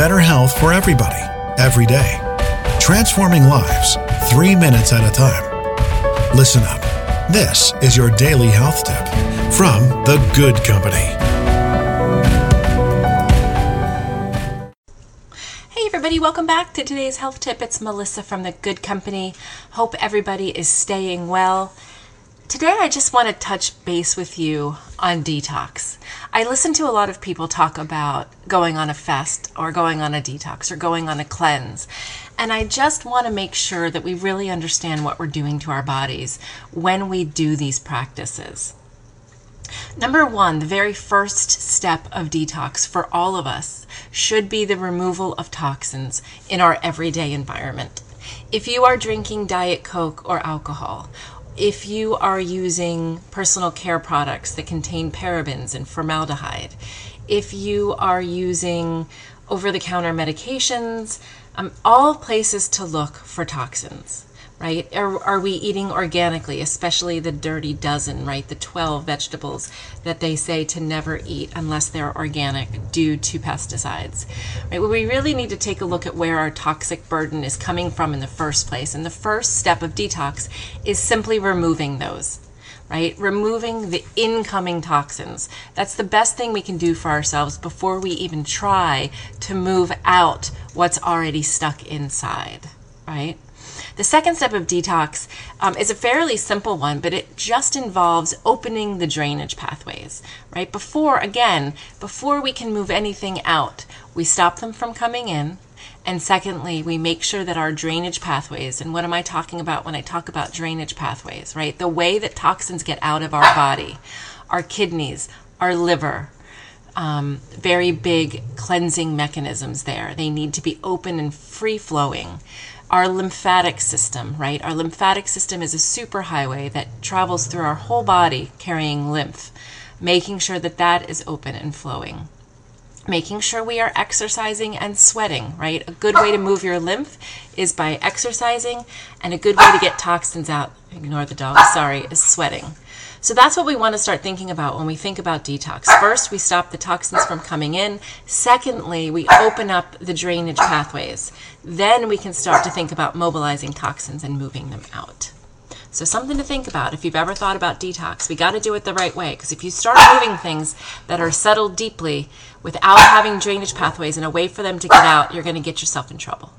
better health for everybody, every day. Transforming lives, three minutes at a time. Listen up. This is your daily health tip from The Good Company. Hey, everybody, welcome back to today's health tip. It's Melissa from The Good Company. Hope everybody is staying well. Today, I just want to touch base with you on detox. I listen to a lot of people talk about going on a fast or going on a detox or going on a cleanse. And I just want to make sure that we really understand what we're doing to our bodies when we do these practices. Number one, the very first step of detox for all of us should be the removal of toxins in our everyday environment. If you are drinking Diet Coke or alcohol, if you are using personal care products that contain parabens and formaldehyde, if you are using over the counter medications, um, all places to look for toxins right? Are, are we eating organically, especially the dirty dozen, right? The 12 vegetables that they say to never eat unless they're organic due to pesticides, right? Well, we really need to take a look at where our toxic burden is coming from in the first place. And the first step of detox is simply removing those. Right? Removing the incoming toxins. That's the best thing we can do for ourselves before we even try to move out what's already stuck inside. Right? The second step of detox um, is a fairly simple one, but it just involves opening the drainage pathways, right? Before, again, before we can move anything out, we stop them from coming in. And secondly, we make sure that our drainage pathways, and what am I talking about when I talk about drainage pathways, right? The way that toxins get out of our body, our kidneys, our liver, um, very big cleansing mechanisms there. They need to be open and free flowing our lymphatic system, right? Our lymphatic system is a superhighway that travels through our whole body carrying lymph, making sure that that is open and flowing. Making sure we are exercising and sweating, right? A good way to move your lymph is by exercising, and a good way to get toxins out, ignore the dog, sorry, is sweating. So that's what we want to start thinking about when we think about detox. First, we stop the toxins from coming in. Secondly, we open up the drainage pathways. Then we can start to think about mobilizing toxins and moving them out. So something to think about if you've ever thought about detox. We got to do it the right way because if you start moving things that are settled deeply without having drainage pathways and a way for them to get out, you're going to get yourself in trouble.